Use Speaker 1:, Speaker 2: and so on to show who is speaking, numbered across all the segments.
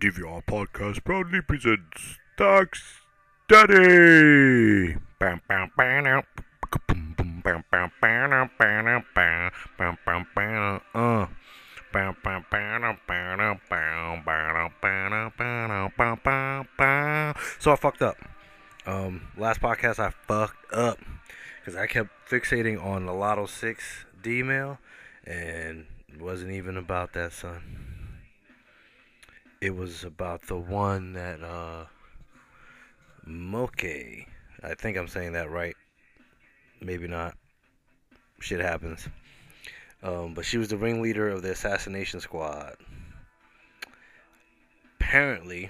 Speaker 1: DVR Podcast proudly presents Tax Daddy. So I fucked up. Um, last podcast I fucked up because I kept fixating on the Lotto 6 D mail and it wasn't even about that, son. It was about the one that, uh, Moke. I think I'm saying that right. Maybe not. Shit happens. Um, but she was the ringleader of the assassination squad. Apparently,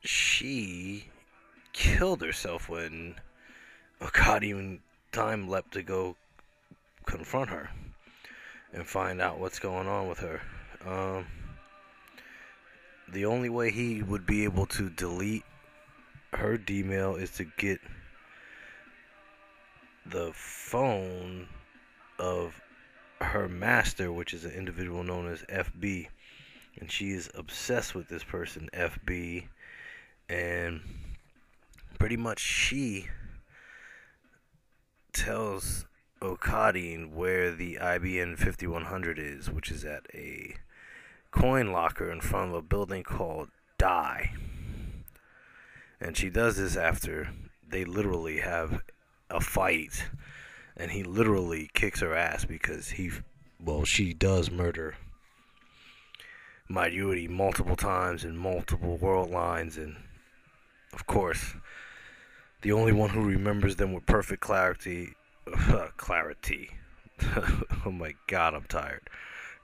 Speaker 1: she killed herself when Akkadian time leapt to go confront her and find out what's going on with her. Um, the only way he would be able to delete her D-mail is to get the phone of her master, which is an individual known as FB. And she is obsessed with this person, FB. And pretty much she tells Okadine where the IBN 5100 is, which is at a coin locker in front of a building called Die. And she does this after they literally have a fight and he literally kicks her ass because he well she does murder Mayuri multiple times in multiple world lines and of course the only one who remembers them with perfect clarity clarity oh my god I'm tired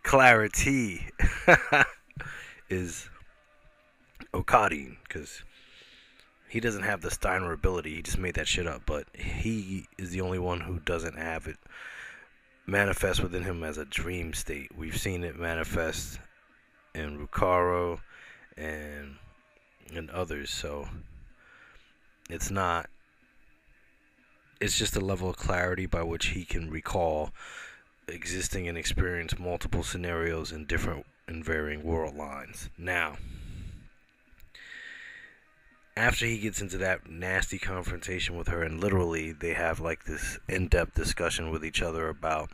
Speaker 1: clarity is Okadine because he doesn't have the Steiner ability. He just made that shit up, but he is the only one who doesn't have it manifest within him as a dream state. We've seen it manifest in Rukaro and and others, so it's not it's just a level of clarity by which he can recall existing and experience multiple scenarios in different and varying world lines. Now, after he gets into that nasty confrontation with her, and literally they have like this in depth discussion with each other about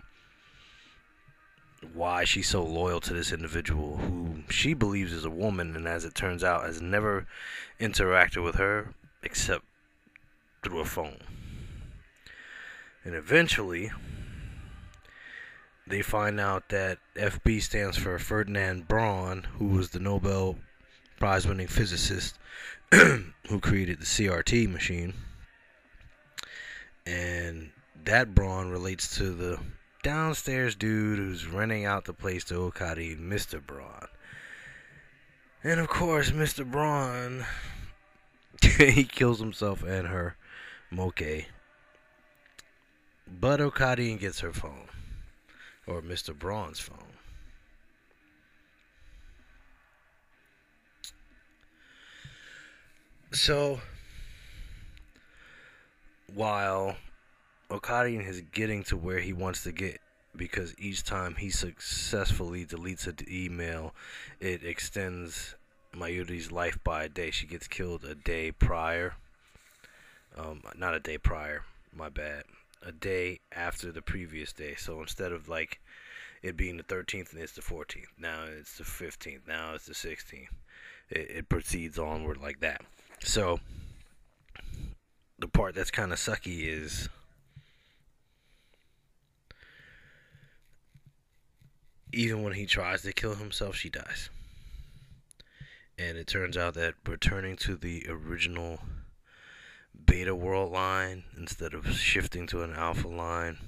Speaker 1: why she's so loyal to this individual who she believes is a woman, and as it turns out, has never interacted with her except through a phone. And eventually, they find out that FB stands for Ferdinand Braun, who was the Nobel Prize winning physicist who created the CRT machine. And that Braun relates to the downstairs dude who's renting out the place to Okadi, Mr. Braun. And of course, Mr. Braun, he kills himself and her, Moke. But Okadi gets her phone, or Mr. Braun's phone. So, while Okadian is getting to where he wants to get, because each time he successfully deletes an email, it extends Mayuri's life by a day. She gets killed a day prior. Um, not a day prior, my bad. A day after the previous day. So instead of like it being the 13th and it's the 14th, now it's the 15th, now it's the 16th. It, it proceeds onward like that. So the part that's kind of sucky is even when he tries to kill himself, she dies. And it turns out that returning to the original beta world line instead of shifting to an alpha line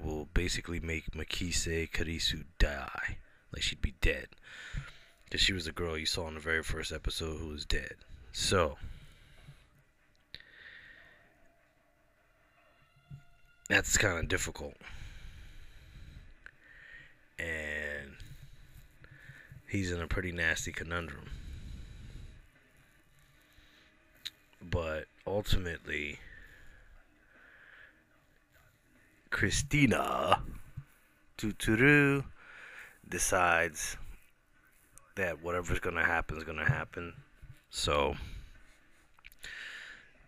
Speaker 1: will basically make Makise Kurisu die. Like she'd be dead. Because she was the girl you saw in the very first episode who was dead. So, that's kind of difficult. And he's in a pretty nasty conundrum. But ultimately, Christina Tuturu decides that whatever's gonna happen is gonna happen. So,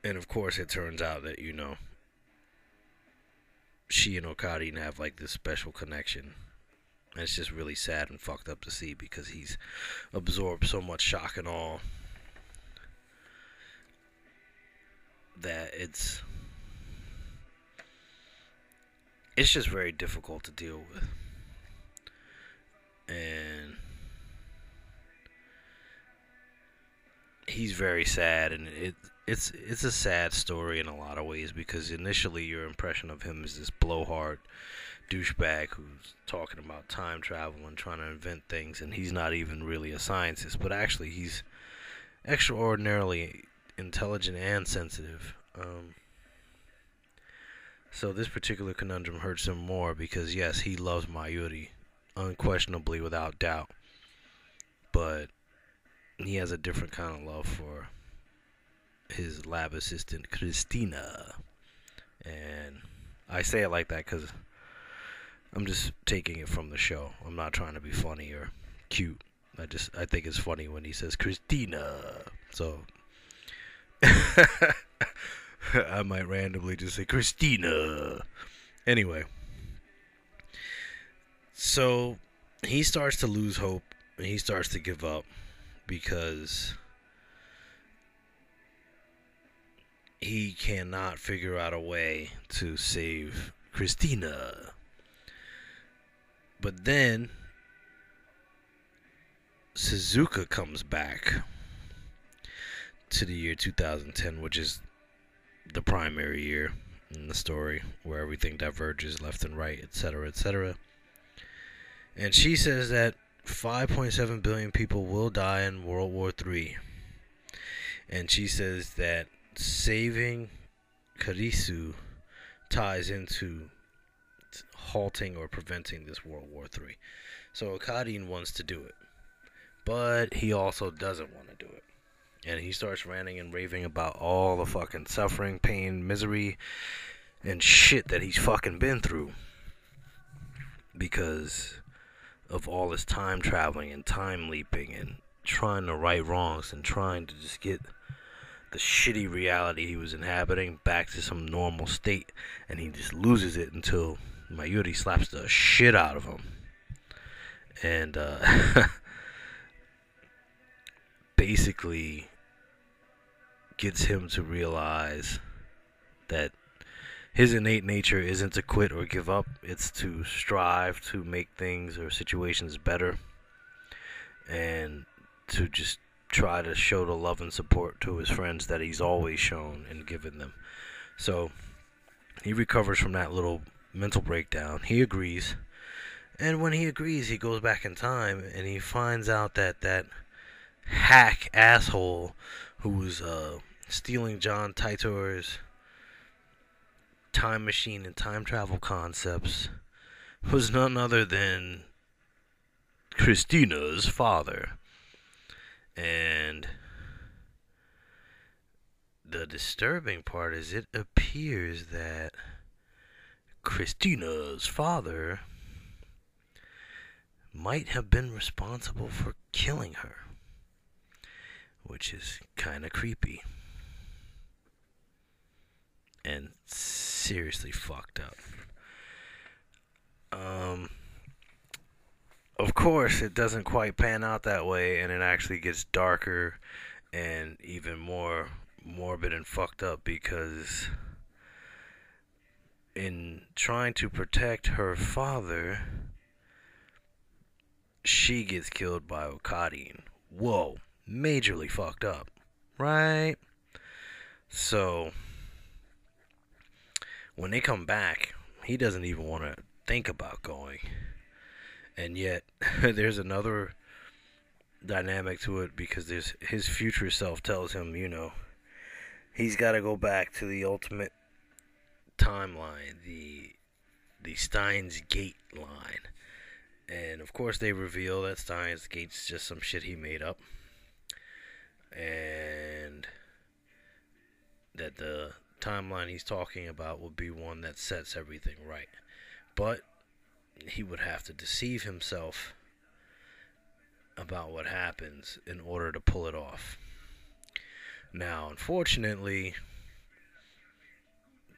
Speaker 1: and of course, it turns out that you know she and Okadi have like this special connection. And it's just really sad and fucked up to see because he's absorbed so much shock and awe that it's it's just very difficult to deal with. And he's very sad and it it's it's a sad story in a lot of ways because initially your impression of him is this blowhard douchebag who's talking about time travel and trying to invent things and he's not even really a scientist but actually he's extraordinarily intelligent and sensitive um, so this particular conundrum hurts him more because yes he loves mayuri unquestionably without doubt but he has a different kind of love for his lab assistant Christina, and I say it like that because I'm just taking it from the show. I'm not trying to be funny or cute. I just I think it's funny when he says Christina. So I might randomly just say Christina. Anyway, so he starts to lose hope and he starts to give up because he cannot figure out a way to save Christina. But then Suzuha comes back to the year 2010, which is the primary year in the story where everything diverges left and right, etc., etc. And she says that 5.7 billion people will die in World War III. And she says that saving Kurisu ties into halting or preventing this World War III. So Akkadian wants to do it. But he also doesn't want to do it. And he starts ranting and raving about all the fucking suffering, pain, misery, and shit that he's fucking been through. Because of all this time traveling and time leaping and trying to right wrongs and trying to just get the shitty reality he was inhabiting back to some normal state and he just loses it until Mayuri slaps the shit out of him. And uh, basically gets him to realize that his innate nature isn't to quit or give up, it's to strive to make things or situations better and to just try to show the love and support to his friends that he's always shown and given them. So he recovers from that little mental breakdown. He agrees. And when he agrees, he goes back in time and he finds out that that hack asshole who was uh, stealing John Titor's time machine and time travel concepts was none other than Christina's father. And the disturbing part is it appears that Christina's father might have been responsible for killing her, which is kind of creepy and seriously fucked up. Um, of course, it doesn't quite pan out that way, and it actually gets darker and even more morbid and fucked up because in trying to protect her father, she gets killed by Okadine. Whoa, majorly fucked up, right? So when they come back, he doesn't even want to think about going. And yet, there's another dynamic to it because there's his future self tells him, you know, he's got to go back to the ultimate timeline, the the Steins Gate line. And of course, they reveal that Steins Gate's just some shit he made up, and that the timeline he's talking about will be one that sets everything right. But he would have to deceive himself about what happens in order to pull it off. Now, unfortunately,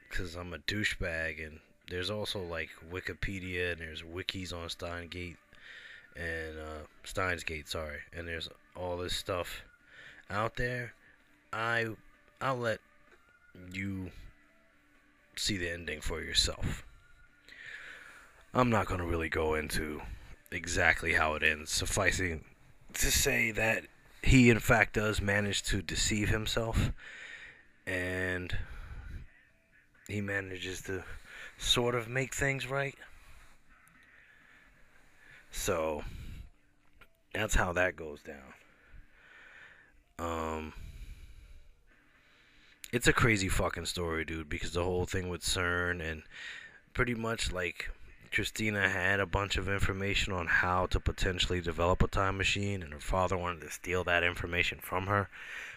Speaker 1: because I'm a douchebag, and there's also like Wikipedia and there's wikis on Steingate and uh, Steins Gate, sorry, and there's all this stuff out there. I I'll let you see the ending for yourself. I'm not going to really go into exactly how it ends, sufficing to say that he, in fact, does manage to deceive himself and he manages to sort of make things right. So that's how that goes down. Um it's a crazy fucking story, dude, because the whole thing with CERN and pretty much like Christina had a bunch of information on how to potentially develop a time machine, and her father wanted to steal that information from her.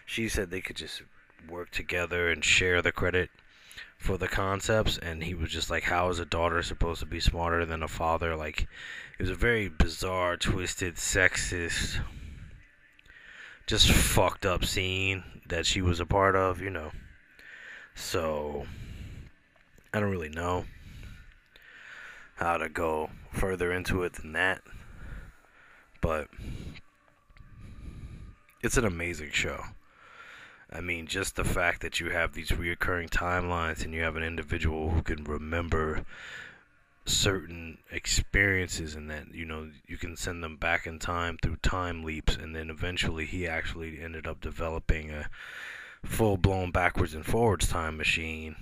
Speaker 1: She said they could just work together and share the credit for the concepts, and he was just like, How is a daughter supposed to be smarter than a father? Like, it was a very bizarre, twisted, sexist, just fucked up scene that she was a part of, you know. So, I don't really know how to go further into it than that. But it's an amazing show. I mean, just the fact that you have these reoccurring timelines and you have an individual who can remember certain experiences and that you know you can send them back in time through time leaps and then eventually he actually ended up developing a full blown backwards and forwards time machine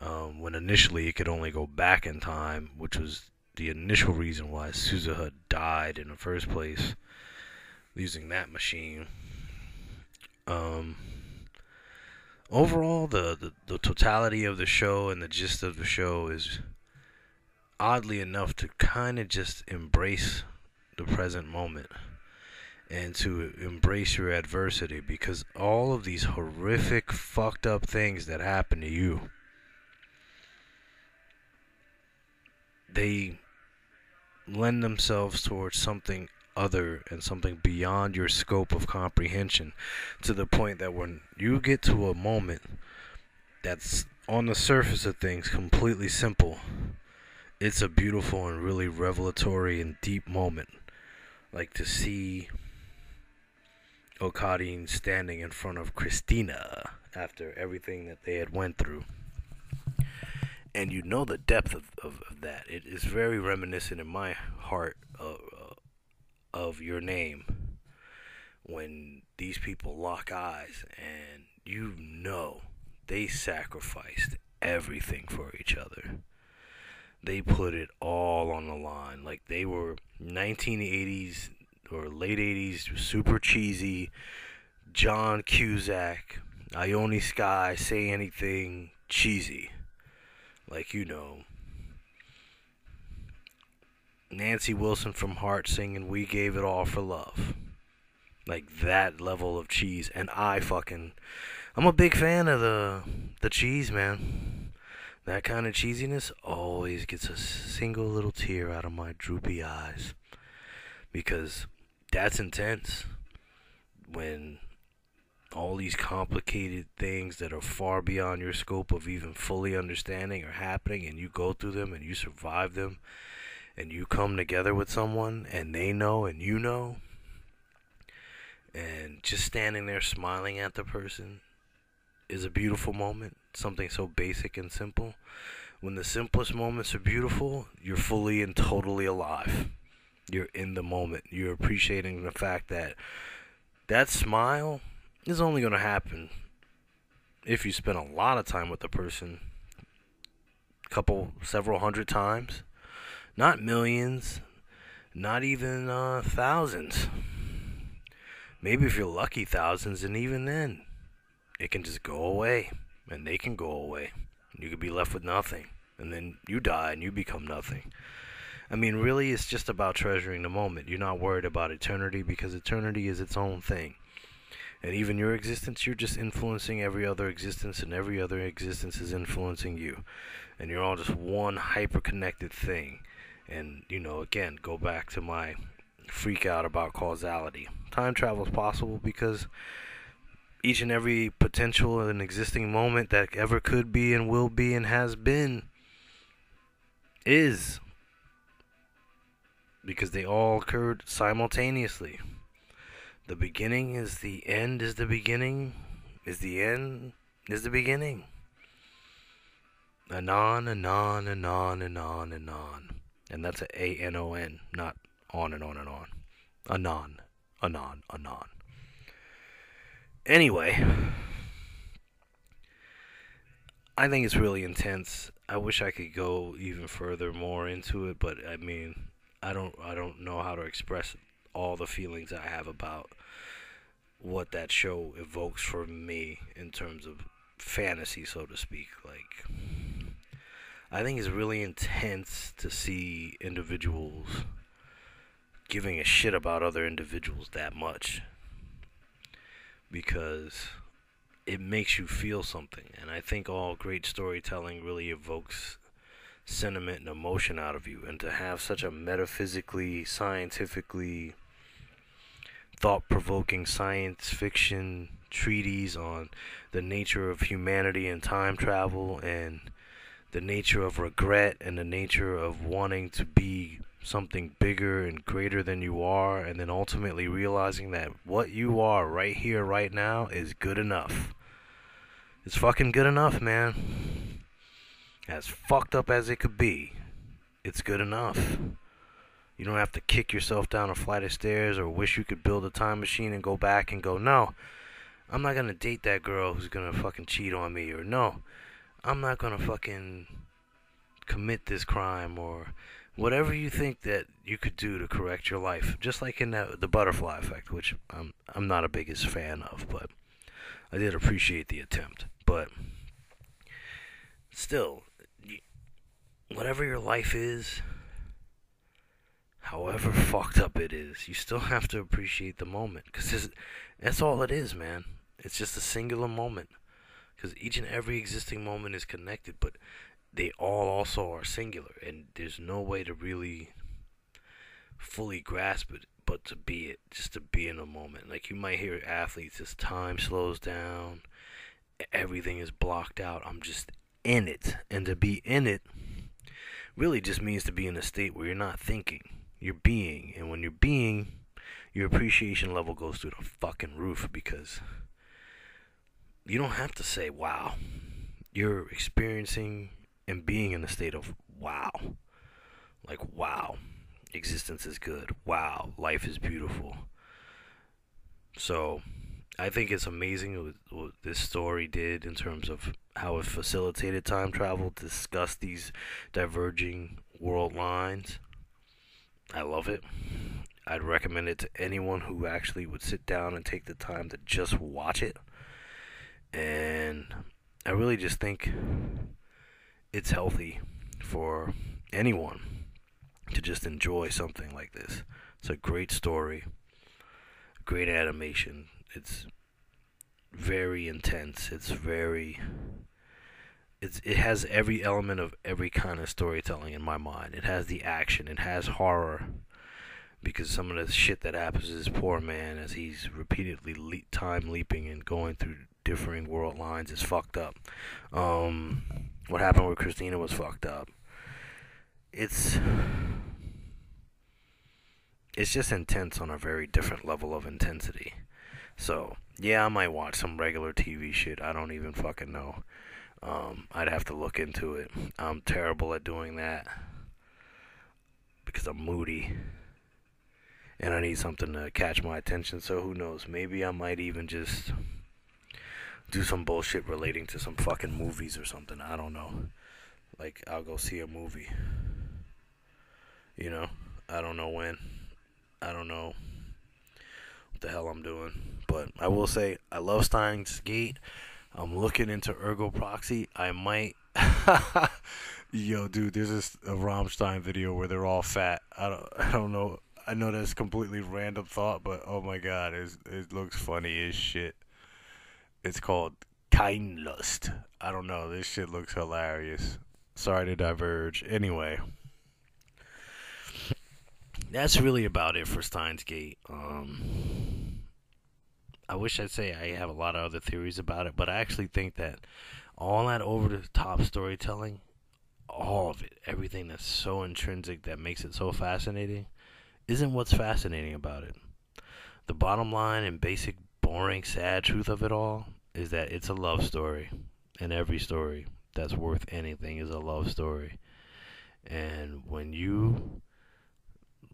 Speaker 1: um, when initially it could only go back in time, which was the initial reason why Suzuha died in the first place, using that machine. Um, overall, the, the, the totality of the show and the gist of the show is oddly enough to kind of just embrace the present moment and to embrace your adversity because all of these horrific, fucked up things that happen to you they lend themselves towards something other and something beyond your scope of comprehension to the point that when you get to a moment that's on the surface of things completely simple it's a beautiful and really revelatory and deep moment. Like to see Okadine standing in front of Christina after everything that they had went through and you know the depth of, of, of that. It is very reminiscent in my heart of, uh, of your name when these people lock eyes and you know they sacrificed everything for each other. They put it all on the line. Like they were 1980s or late 80s, super cheesy. John Cusack, Ione Skye, say anything cheesy like you know Nancy Wilson from Heart singing "We Gave It All for Love," like that level of cheese, and I fucking, I'm a big fan of the the cheese, man. That kind of cheesiness always gets a single little tear out of my droopy eyes because that's intense when all these complicated things that are far beyond your scope of even fully understanding are happening and you go through them and you survive them and you come together with someone and they know and you know and just standing there smiling at the person is a beautiful moment something so basic and simple. When the simplest moments are beautiful you're fully and totally alive you're in the moment. You're appreciating the fact that that smile is only going to happen if you spend a lot of time with the person couple several hundred times not millions not even uh, thousands. Maybe if you're lucky thousands and even then it can just go away and they can go away. You could be left with nothing and then you die and you become nothing i mean really it's just about treasuring the moment you're not worried about eternity because eternity is its own thing and even your existence, you're just influencing every other existence, and every other existence is influencing you. And you're all just one hyper connected thing. And, you know, again, go back to my freak out about causality. Time travel is possible because each and every potential and existing moment that ever could be and will be and has been is because they all occurred simultaneously. The beginning is the end, is the beginning, is the end, is the beginning. Anon, anon, anon, anon, anon. And that's a A N O N, not on and on and on. Anon, anon, anon. Anyway, I think it's really intense. I wish I could go even further more into it, but I mean, I don't I don't know how to express all the feelings I have about what that show evokes for me in terms of fantasy, so to speak. Like, I think it's really intense to see individuals giving a shit about other individuals that much because it makes you feel something. And I think all great storytelling really evokes sentiment and emotion out of you. And to have such a metaphysically, scientifically thought provoking science fiction treatise on the nature of humanity and time travel and the nature of regret and the nature of wanting to be something bigger and greater than you are, and then ultimately realizing that what you are right here, right now, is good enough. It's fucking good enough, man. As fucked up as it could be, it's good enough. You don't have to kick yourself down a flight of stairs or wish you could build a time machine and go back and go, no, I'm not gonna date that girl who's gonna fucking cheat on me, or no, I'm not gonna fucking commit this crime, or whatever you think that you could do to correct your life. Just like in that, the butterfly effect, which I'm I'm not a biggest fan of, but I did appreciate the attempt. But still, whatever your life is, however fucked up it is, you still have to appreciate the moment because that's all it is, man. It's just a singular moment because each and every existing moment is connected, but they all also are singular, and there's no way to really fully grasp it but to be it, just to be in a moment. Like you might hear athletes as time slows down, everything is blocked out. I'm just in it. And to be in it really just means to be in a state where you're not thinking, you're being. And when you're being, your appreciation level goes through the fucking roof because you don't have to say wow. You're experiencing and being in a state of wow. Like, wow, existence is good. Wow, life is beautiful. So, I think it's amazing what this story did in terms of how it facilitated time travel, discuss these diverging world lines. I love it. I'd recommend it to anyone who actually would sit down and take the time to just watch it. And I really just think it's healthy for anyone to just enjoy something like this. It's a great story, great animation. It's very intense. It's very it's it has every element of every kind of storytelling in my mind. It has the action, it has horror because some of the shit that happens to this poor man as he's repeatedly le- time leaping and going through differing world lines is fucked up. Um, what happened with Christina was fucked up. It's it's just intense on a very different level of intensity. So, yeah, I might watch some regular TV shit. I don't even fucking know. Um, I'd have to look into it. I'm terrible at doing that because I'm moody and I need something to catch my attention. So, who knows? Maybe I might even just do some bullshit relating to some fucking movies or something. I don't know. Like, I'll go see a movie. You know? I don't know when. I don't know the hell I'm doing. But I will say, I love Steins Gate. I'm looking into Ergo Proxy. I might. Yo, dude, there's this a Rammstein video where they're all fat. I don't, I don't know. I know that's completely random thought, but oh my god, it looks funny as shit. It's called Keine Lust. I don't know. This shit looks hilarious. Sorry to diverge. Anyway. That's really about it for Steins Gate. Um, I wish I'd say I have a lot of other theories about it, but I actually think that all that over the top storytelling, all of it, everything that's so intrinsic that makes it so fascinating, isn't what's fascinating about it. The bottom line and basic, boring, sad truth of it all is that it's a love story, and every story that's worth anything is a love story. And when you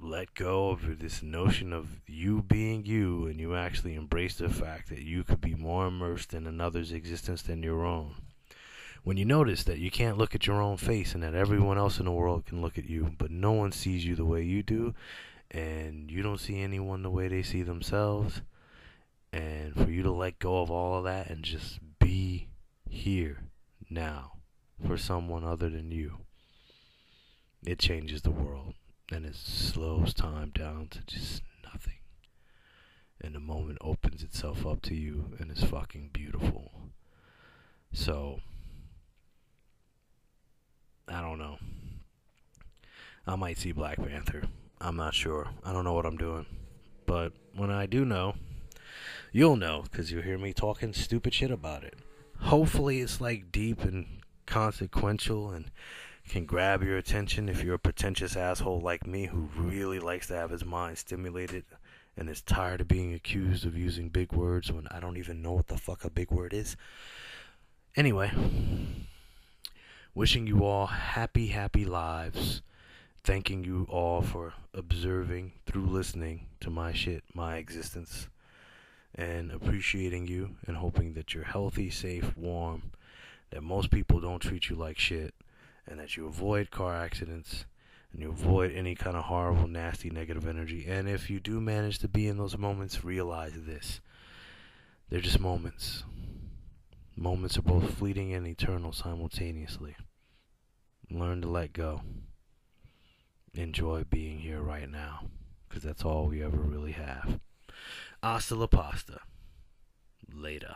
Speaker 1: let go of this notion of you being you and you actually embrace the fact that you could be more immersed in another's existence than your own. When you notice that you can't look at your own face and that everyone else in the world can look at you, but no one sees you the way you do, and you don't see anyone the way they see themselves, and for you to let go of all of that and just be here now for someone other than you, it changes the world and it slows time down to just nothing. And the moment opens itself up to you and it's fucking beautiful. So, I don't know. I might see Black Panther. I'm not sure. I don't know what I'm doing. But when I do know, you'll know because you'll hear me talking stupid shit about it. Hopefully, it's like deep and consequential and can grab your attention if you're a pretentious asshole like me who really likes to have his mind stimulated and is tired of being accused of using big words when I don't even know what the fuck a big word is. Anyway, wishing you all happy, happy lives. Thanking you all for observing through listening to my shit, my existence, and appreciating you and hoping that you're healthy, safe, warm, that most people don't treat you like shit and that you avoid car accidents and you avoid any kind of horrible, nasty, negative energy. And if you do manage to be in those moments, realize this they're just moments. Moments are both fleeting and eternal simultaneously. Learn to let go. Enjoy being here right now, because that's all we ever really have. Hasta la pasta. Later.